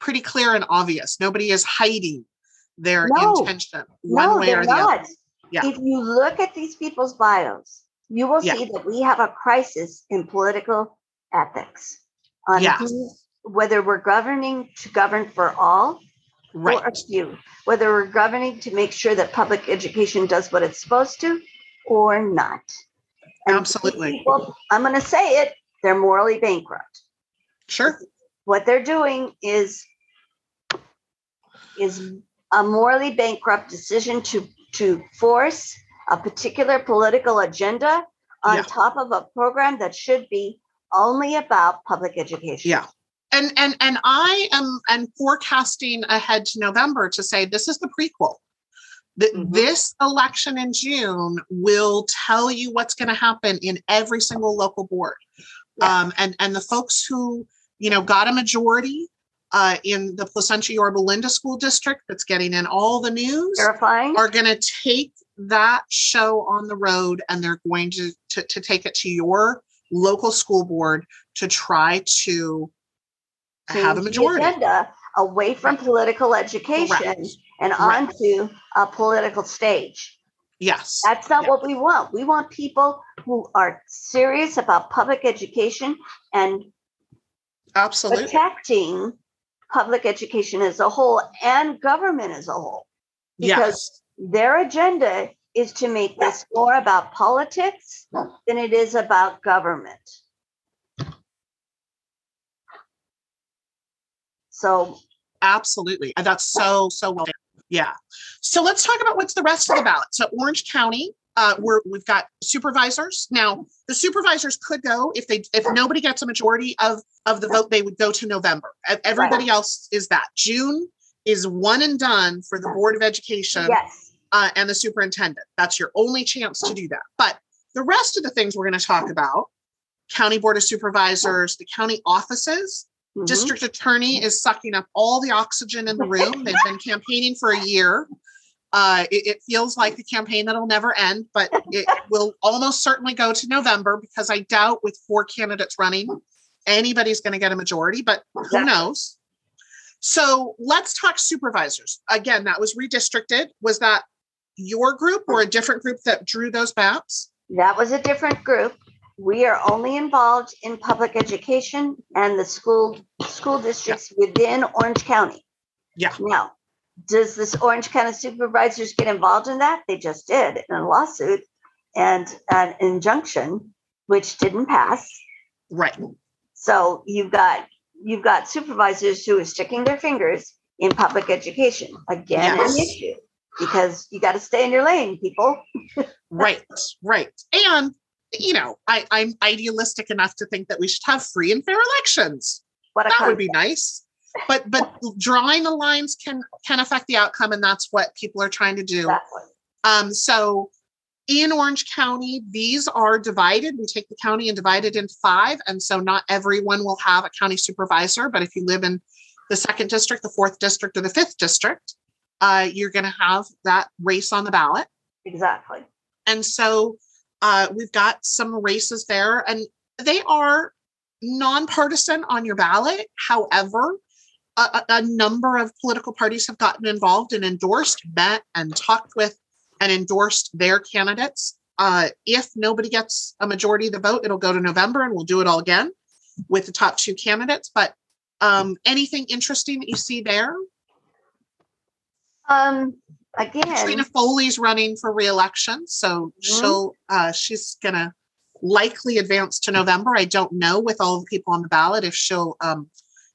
pretty clear and obvious. Nobody is hiding their No. intention one no, way or the other. not. Yeah. If you look at these people's bios, you will Yeah. see that we have a crisis in political ethics on Yeah. who, whether we're governing to govern for all Right. or a few, whether we're governing to make sure that public education does what it's supposed to or not. And Absolutely. people, I'm going to say it, they're morally bankrupt. Sure. What they're doing is is a morally bankrupt decision to to force a particular political agenda on Yeah. top of a program that should be only about public education. Yeah. And and and I am and forecasting ahead to November to say this is the prequel. That Mhm. this election in June will tell you what's going to happen in every single local board. Yeah. Um, and and the folks who you know got a majority uh, in the Placentia Yorba Linda School District that's getting in all the news Terrifying. are going to take that show on the road and they're going to, to to take it to your local school board to try to have a majority. agenda away from political education Correct. and Correct. onto a political stage. Yes. That's not Yeah. what we want. We want people who are serious about public education and Absolutely. protecting public education as a whole and government as a whole. Yes. Their agenda is to make this more about politics than it is about government. So, Absolutely. And that's so, so well. done. Yeah. So let's talk about what's the rest of the ballot. So Orange County, uh, we're, we've got supervisors. Now, the supervisors could go if they if nobody gets a majority of of the vote, they would go to November. Everybody else is that. June is one and done for the Board of Education. yes, uh, and the superintendent. That's your only chance to do that. But the rest of the things we're going to talk about county board of supervisors, the county offices, mhm, district attorney is sucking up all the oxygen in the room. They've been campaigning for a year. Uh, it, it feels like the campaign that'll never end, but it will almost certainly go to November because I doubt with four candidates running, anybody's going to get a majority, but who knows? So let's talk supervisors. Again, that was redistricted. Was that your group or a different group that drew those maps? that was a different group. We are only involved in public education and the school school districts within Orange County. Yeah. Now, does this Orange County supervisors get involved in that? They just did in a lawsuit and an injunction, which didn't pass. Right. So you've got you've got supervisors who are sticking their fingers in public education. Again, Yes. an issue because you got to stay in your lane, people. right right and you know I, i'm idealistic enough to think that we should have free and fair elections What a that would be nice but but drawing the lines can can affect the outcome and that's what people are trying to do Exactly. um so in orange county these are divided we take the county and divide it into five and so not everyone will have a county supervisor but if you live in the second district the fourth district or the fifth district uh, you're going to have that race on the ballot Exactly. and so uh, we've got some races there, and they are nonpartisan on your ballot. However, a, number of political parties have gotten involved and endorsed, met, and talked with and endorsed their candidates. Uh, if nobody gets a majority of the vote, it'll go to November and we'll do it all again with the top two candidates. But um, anything interesting that you see there? Um, again, Trina Foley's running for reelection, so Mhm. she'll uh, she's gonna likely advance to November. I don't know with all the people on the ballot if she'll um,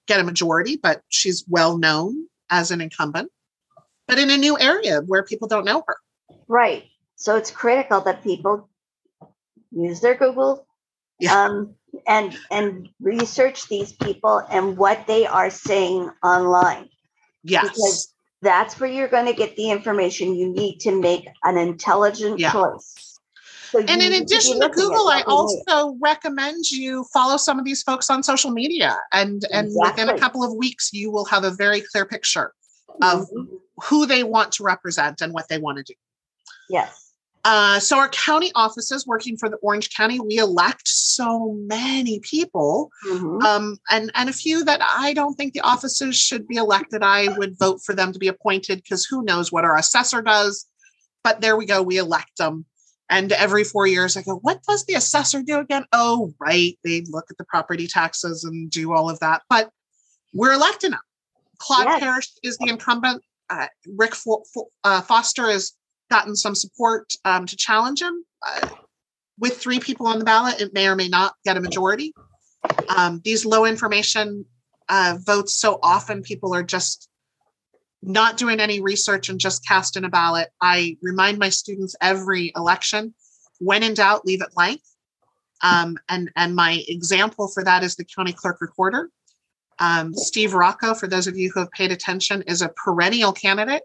get a majority, but she's well known as an incumbent. But in a new area where people don't know her. right. So it's critical that people use their Google Yeah. um, and and research these people and what they are saying online. Yes. Because that's where you're going to get the information you need to make an intelligent Yeah. choice. So and in need to be addition to Google, I what we need. also recommend you follow some of these folks on social media, and and within a couple of weeks, you will have a very clear picture of Mhm. who they want to represent and what they want to do. yes. Uh, so our county offices working for the Orange County, we elect so many people, Mhm. um, and and a few that I don't think the offices should be elected. I would vote for them to be appointed because who knows what our assessor does. But there we go, we elect them. And every four years, I go, what does the assessor do again? Oh, right, they look at the property taxes and do all of that. But we're electing them. Claude Yes. Parrish is the incumbent. Uh, Rick Fo- Fo- uh, Foster has gotten some support um, to challenge him. Uh, with three people on the ballot, it may or may not get a majority. Um, these low information uh, votes, so often people are just not doing any research and just casting a ballot. I remind my students every election when in doubt, leave it blank. Um, and, and my example for that is the county clerk recorder. Um, Steve Rocco, for those of you who have paid attention, is a perennial candidate.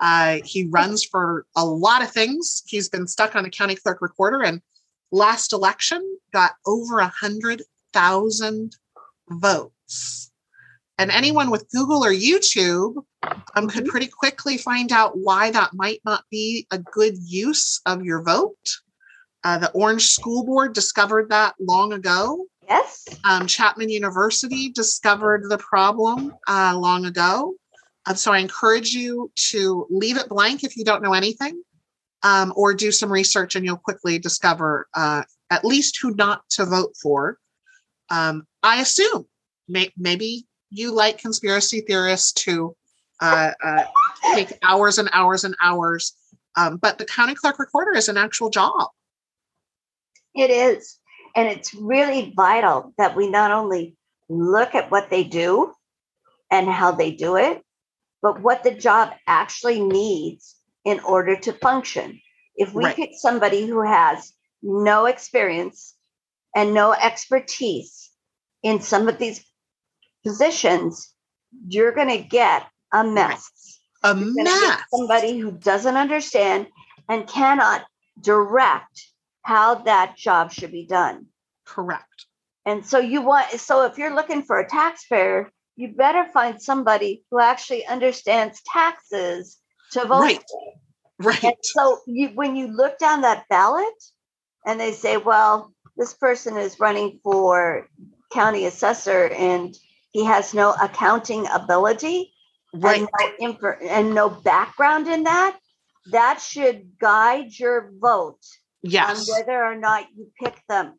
Uh, he runs for a lot of things. He's been stuck on the county clerk recorder and last election got over a hundred thousand votes. And anyone with Google or YouTube um, could pretty quickly find out why that might not be a good use of your vote. Uh, the Orange School Board discovered that long ago. Yes. Um, Chapman University discovered the problem uh, long ago. Um, so I encourage you to leave it blank if you don't know anything, um, or do some research and you'll quickly discover uh, at least who not to vote for. Um, I assume may- maybe you like conspiracy theorists to uh, uh, take hours and hours and hours, um, but the county clerk recorder is an actual job. It is. And it's really vital that we not only look at what they do and how they do it, but what the job actually needs in order to function. If we Right. pick somebody who has no experience and no expertise in some of these positions, you're going to get a mess. A You're mess. Somebody who doesn't understand and cannot direct how that job should be done. Correct. And so you want so if you're looking for a taxpayer, you better find somebody who actually understands taxes to vote. Right. Right. And so you when you look down that ballot and they say, well, this person is running for county assessor and he has no accounting ability Right. and no infor- and no background in that, that should guide your vote Yes. on whether or not you pick them.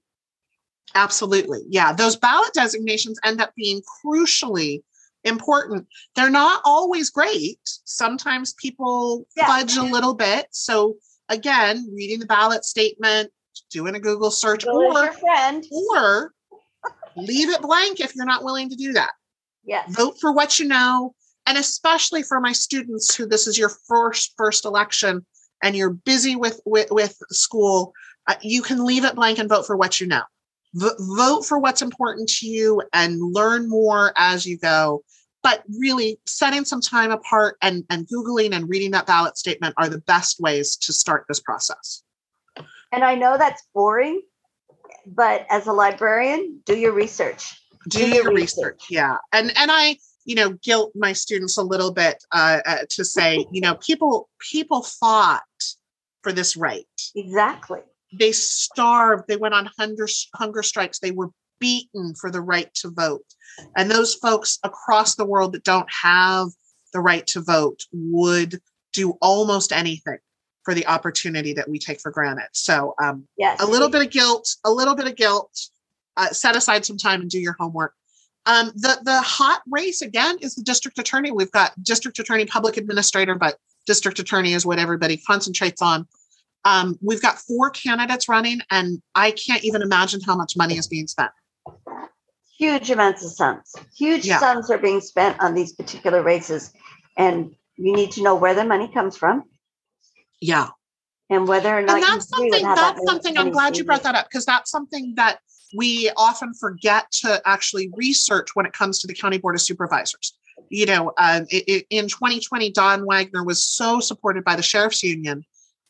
Absolutely. Yeah. Those ballot designations end up being crucially important. They're not always great. Sometimes people Yeah. fudge a little bit. So, again, reading the ballot statement, doing a Google search, Google or, friend. or leave it blank if you're not willing to do that. Yes. Vote for what you know. and especially for my students who this is your first first election and you're busy with with, with school uh, you can leave it blank and vote for what you know v- vote for what's important to you and learn more as you go but really setting some time apart and and googling and reading that ballot statement are the best ways to start this process and i know that's boring but as a librarian do your research. Do, do your, your research. research yeah. And and i you know guilt my students a little bit uh, uh, to say you know people people fought for this right. Exactly. They starved. They went on hunger hunger strikes. They were beaten for the right to vote. And those folks across the world that don't have the right to vote would do almost anything for the opportunity that we take for granted so um, yes. a little bit of guilt a little bit of guilt uh, set aside some time and do your homework um, the the hot race again is the district attorney. We've got district attorney, public administrator, but district attorney is what everybody concentrates on. Um, we've got four candidates running, and I can't even imagine how much money is being spent. Huge amounts of sums. Huge yeah. sums are being spent on these particular races, and you need to know where the money comes from. Yeah, and whether or not and that's something. That's that something. I'm glad you brought that up because that's something that we often forget to actually research when it comes to the county board of supervisors you know uh, it, it, in 2020 don wagner was so supported by the sheriff's union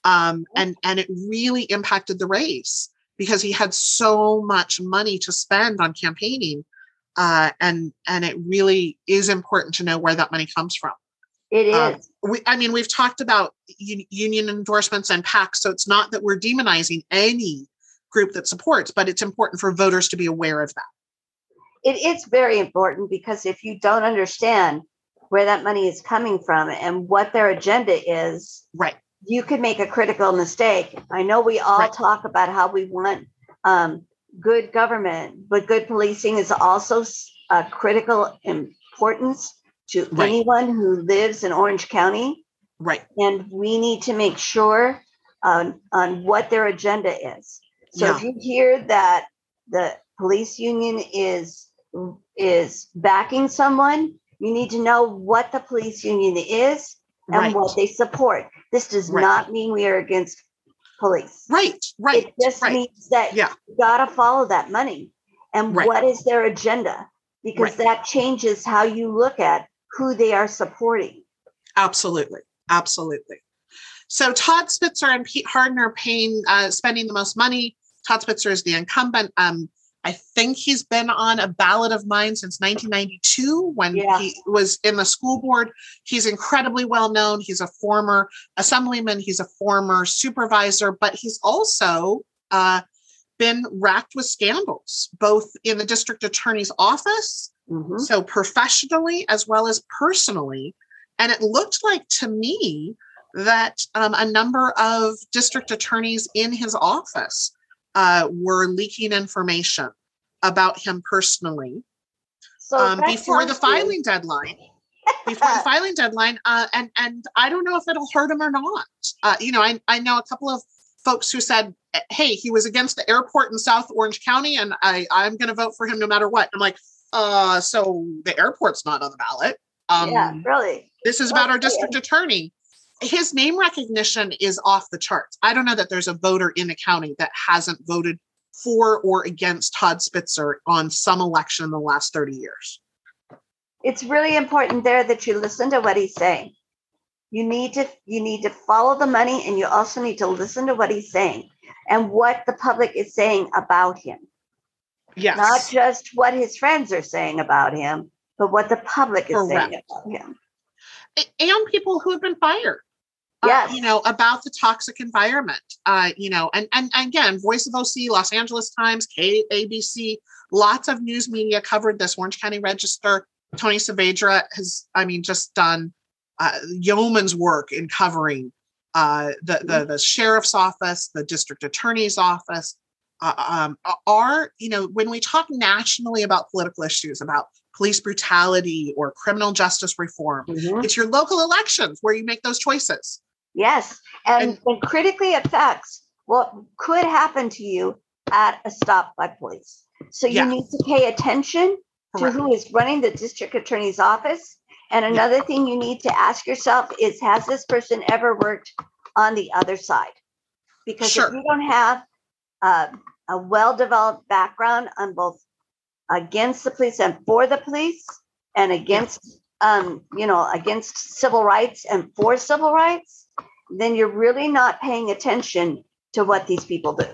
um, and and it really impacted the race because he had so much money to spend on campaigning uh, and and it really is important to know where that money comes from it um, um, we, i mean we've talked about un- union endorsements and pacs so it's not that we're demonizing any group that supports, but it's important for voters to be aware of that. It is very important because if you don't understand where that money is coming from and what their agenda is, right, you could make a critical mistake. I know we all right. talk about how we want um, good government, but good policing is also a critical importance to right. anyone who lives in Orange County. Right. And we need to make sure on, on what their agenda is. So yeah. if you hear that the police union is is backing someone, you need to know what the police union is and right. what they support. This does right. not mean we are against police. Right, right. It just right. means that yeah. you gotta follow that money and what is their agenda because that changes how you look at who they are supporting. Absolutely. Absolutely. So Todd Spitzer and Pete Hardin are paying, uh, spending the most money. Todd Spitzer is the incumbent. Um, I think he's been on a ballot of mine since 1992 when yes. he was in the school board. He's incredibly well known. He's a former assemblyman, he's a former supervisor, but he's also uh, been racked with scandals, both in the district attorney's office, mm-hmm. so professionally as well as personally. And it looked like to me that um, a number of district attorneys in his office uh, were leaking information about him personally so um, before the filing deadline. before the filing deadline, uh, and and I don't know if it'll hurt him or not. Uh, you know, I I know a couple of folks who said, "Hey, he was against the airport in South Orange County, and I I'm going to vote for him no matter what." I'm like, uh, so the airport's not on the ballot. Um, yeah, really. This is about our district attorney his name recognition is off the charts. I don't know that there's a voter in the county that hasn't voted for or against Todd Spitzer on some election in the last 30 years. It's really important there that you listen to what he's saying. You need to you need to follow the money and you also need to listen to what he's saying and what the public is saying about him. Yes. Not just what his friends are saying about him, but what the public is Correct. saying about him. And people who have been fired yes. Uh, you know, about the toxic environment. Uh, you know, and, and and again, Voice of OC, Los Angeles Times, KABC, lots of news media covered this. Orange County Register, Tony Saavedra has, I mean, just done uh, yeoman's work in covering uh, the, the the sheriff's office, the district attorney's office. Uh, um, are you know when we talk nationally about political issues about police brutality or criminal justice reform mm-hmm. it's your local elections where you make those choices Yes. And, and, and critically affects what could happen to you at a stop by police. So you yeah. need to pay attention Correct. to who is running the district attorney's office And another thing you need to ask yourself is Has this person ever worked on the other side? Because Sure. if you don't have uh, a well developed background on both against the police and for the police and against, um, you know, against civil rights and for civil rights, then you're really not paying attention to what these people do.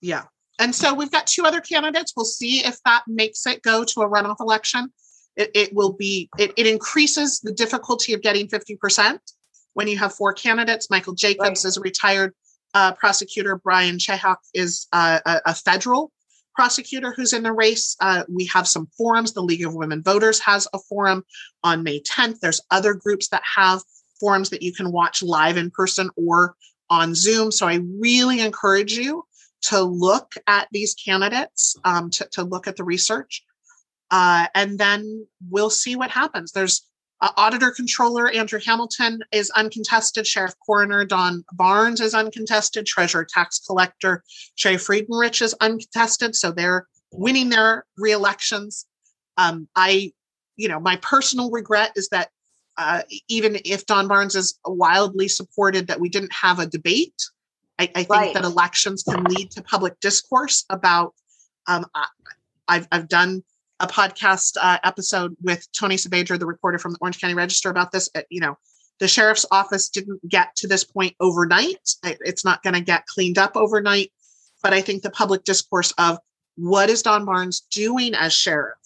Yeah. And so we've got two other candidates. We'll see if that makes it go to a runoff election. It, it will be, it, it increases the difficulty of getting 50% when you have four candidates. Michael Jacobs Right. is a retired uh, prosecutor. Bryan Chehock is uh, a, a federal prosecutor who's in the race. Uh, we have some forums. The League of Women Voters has a forum on May 10th. There's other groups that have forums that you can watch live in person or on Zoom. So I really encourage you to look at these candidates, um, to, to look at the research, uh, and then we'll see what happens. There's uh, Auditor Controller Andrew Hamilton is uncontested. Sheriff Coroner Don Barnes is uncontested. Treasurer Tax Collector Shari Freidenrich is uncontested. So they're winning their re-elections. Um, I, you know, my personal regret is that uh, even if Don Barnes is wildly supported, that we didn't have a debate. I, I think Right. that elections can lead to public discourse about. Um, I, I've I've done a podcast uh, episode with Tony Saavedra, the reporter from the Orange County Register, about this. Uh, you know, the sheriff's office didn't get to this point overnight. It's not going to get cleaned up overnight. But I think the public discourse of what is Don Barnes doing as sheriff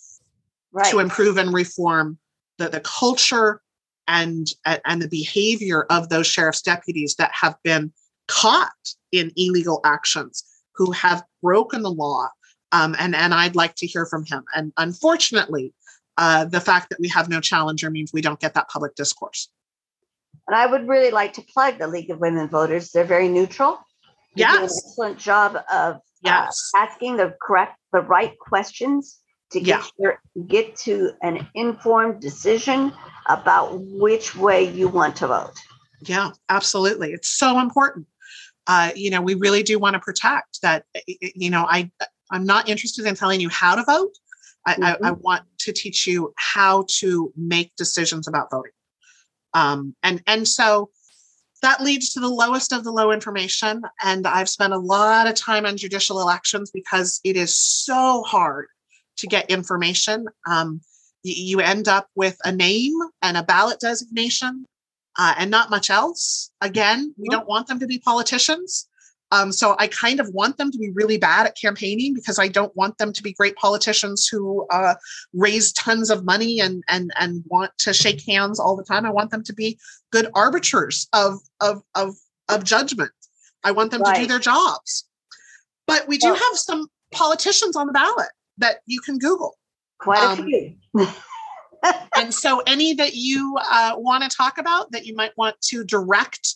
Right. to improve and reform the, the culture and and the behavior of those sheriff's deputies that have been caught in illegal actions who have broken the law um, and and i'd like to hear from him and unfortunately uh, the fact that we have no challenger means we don't get that public discourse And I would really like to plug the League of Women Voters. They're very neutral. They do an Yes. excellent job of uh, yes asking the correct, the right questions to get Yeah. your, get to an informed decision about which way you want to vote. Yeah, absolutely. It's so important. Uh, you know, we really do want to protect that. You know, I I'm not interested in telling you how to vote. I, I, I want to teach you how to make decisions about voting. Um, and and so that leads to the lowest of the low information. And I've spent a lot of time on judicial elections because it is so hard to get information. Um, y- you end up with a name and a ballot designation uh, and not much else. Again, we Mhm. don't want them to be politicians. Um, so I kind of want them to be really bad at campaigning because I don't want them to be great politicians who uh, raise tons of money and and and want to shake hands all the time. I want them to be good arbiters of of of of judgment. I want them to do their jobs. But we do Well- have some politicians on the ballot that you can Google. Quite a Um, few. And so, any that you uh, want to talk about that you might want to direct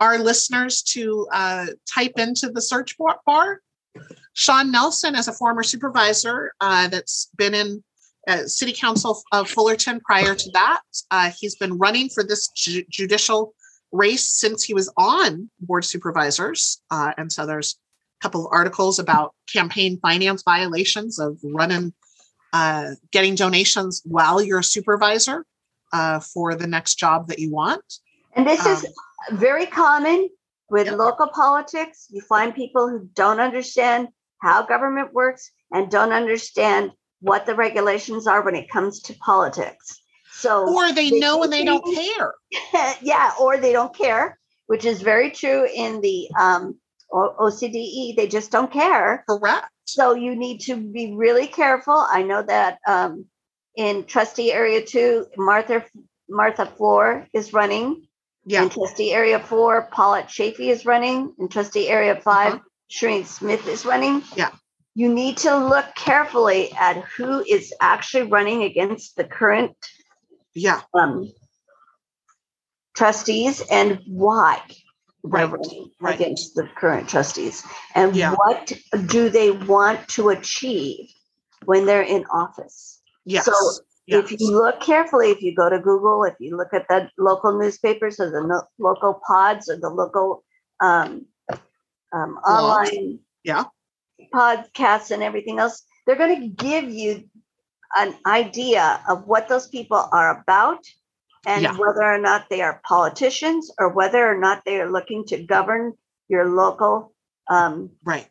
our listeners to uh, type into the search bar-. Shawn Nelson is a former supervisor uh, that's been in uh, City Council of Fullerton prior to that. Uh, he's been running for this ju- judicial race since he was on board supervisors. Uh, and so, there's a couple of articles about campaign finance violations of running uh, getting donations while you're a supervisor uh, for the next job that you want. And this is Um, very common with Yep. local politics. You find people who don't understand how government works and don't understand what the regulations are when it comes to politics. So, Or they They know and they don't care. yeah, or they don't care, which is very true in the um, OCDE. They just don't care. Correct. So you need to be really careful. I know that um, in trustee area two, Martha Martha Fluor is running. Yeah. In trustee area four, Paulette Chaffee is running. In trustee area 5 Uh-huh. Sherine Smith is running. Yeah. You need to look carefully at who is actually running against the current Yeah. um, trustees and why they're Right, running right. against the current trustees and Yeah. what do they want to achieve when they're in office Yes. So, if you look carefully if you go to google if you look at the local newspapers or the no- local pods or the local um, um, online Yeah. podcasts and everything else they're going to give you an idea of what those people are about and Yeah. whether or not they are politicians or whether or not they are looking to govern your local um, Right.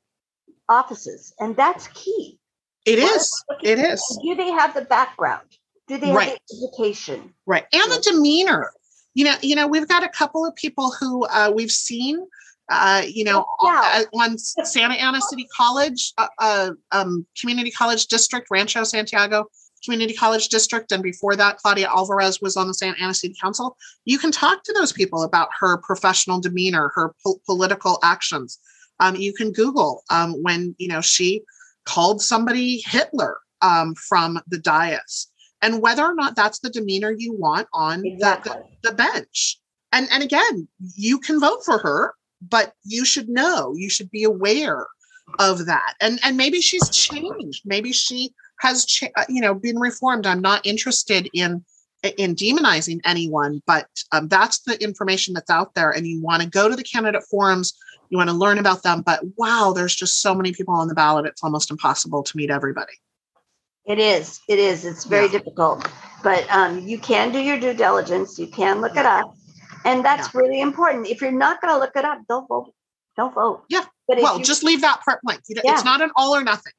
offices. And that's key. It What is. It is. Do they have the background? Do they have Right. the education? Right. And the demeanor. You know, you know, we've got a couple of people who uh, we've seen uh, you know, Yeah. uh, on Santa Ana City College, uh, uh, um, Community College District, Rancho Santiago Community College District, and before that, Claudia Alvarez was on the Santa Ana City Council. You can talk to those people about her professional demeanor, her po- political actions. Um, you can Google um, when you know she called somebody Hitler um, from the dais, and whether or not that's the demeanor you want on the, Exactly. the, the bench. And and again, you can vote for her, but you should know, you should be aware of that. And and maybe she's changed. Maybe she has cha- uh, you know been reformed. I'm not interested in in demonizing anyone, but um, that's the information that's out there. And you want to go to the candidate forums, you want to learn about them. But wow, there's just so many people on the ballot; it's almost impossible to meet everybody. It is. It is. It's very Yeah. difficult. But um, you can do your due diligence. You can look it up. And that's really important. If you're not going to look it up, don't vote. Don't vote. Yeah. But Well, you, just leave that part blank. Yeah. It's not an all or nothing,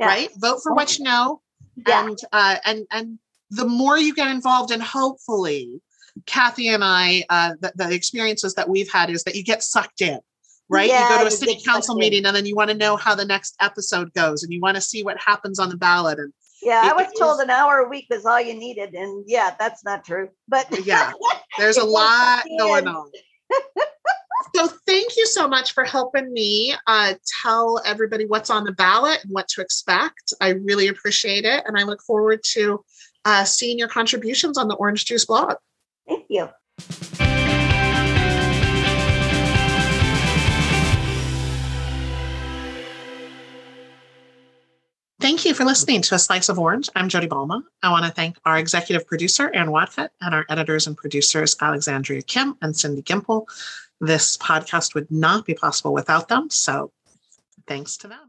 Yeah. right? Vote for what you know, yeah, and uh, and and the more you get involved, and hopefully, Kathy and I, uh, the, the experiences that we've had is that you get sucked in, right? Yeah, you go to a city council meeting, and then you want to know how the next episode goes, and you want to see what happens on the ballot, and yeah. I was told an hour a week was all you needed. And yeah, that's not true. But yeah, there's a lot going on. So thank you so much for helping me uh, tell everybody what's on the ballot and what to expect. I really appreciate it, and I look forward to uh, seeing your contributions on the Orange Juice blog. thank you. Thank you for listening to A Slice of Orange. I'm Jodi Balma. I want to thank our executive producer, Ann Watford, and our editors and producers, Alexandria Kim and Cindy Gimple. This podcast would not be possible without them. So thanks to them.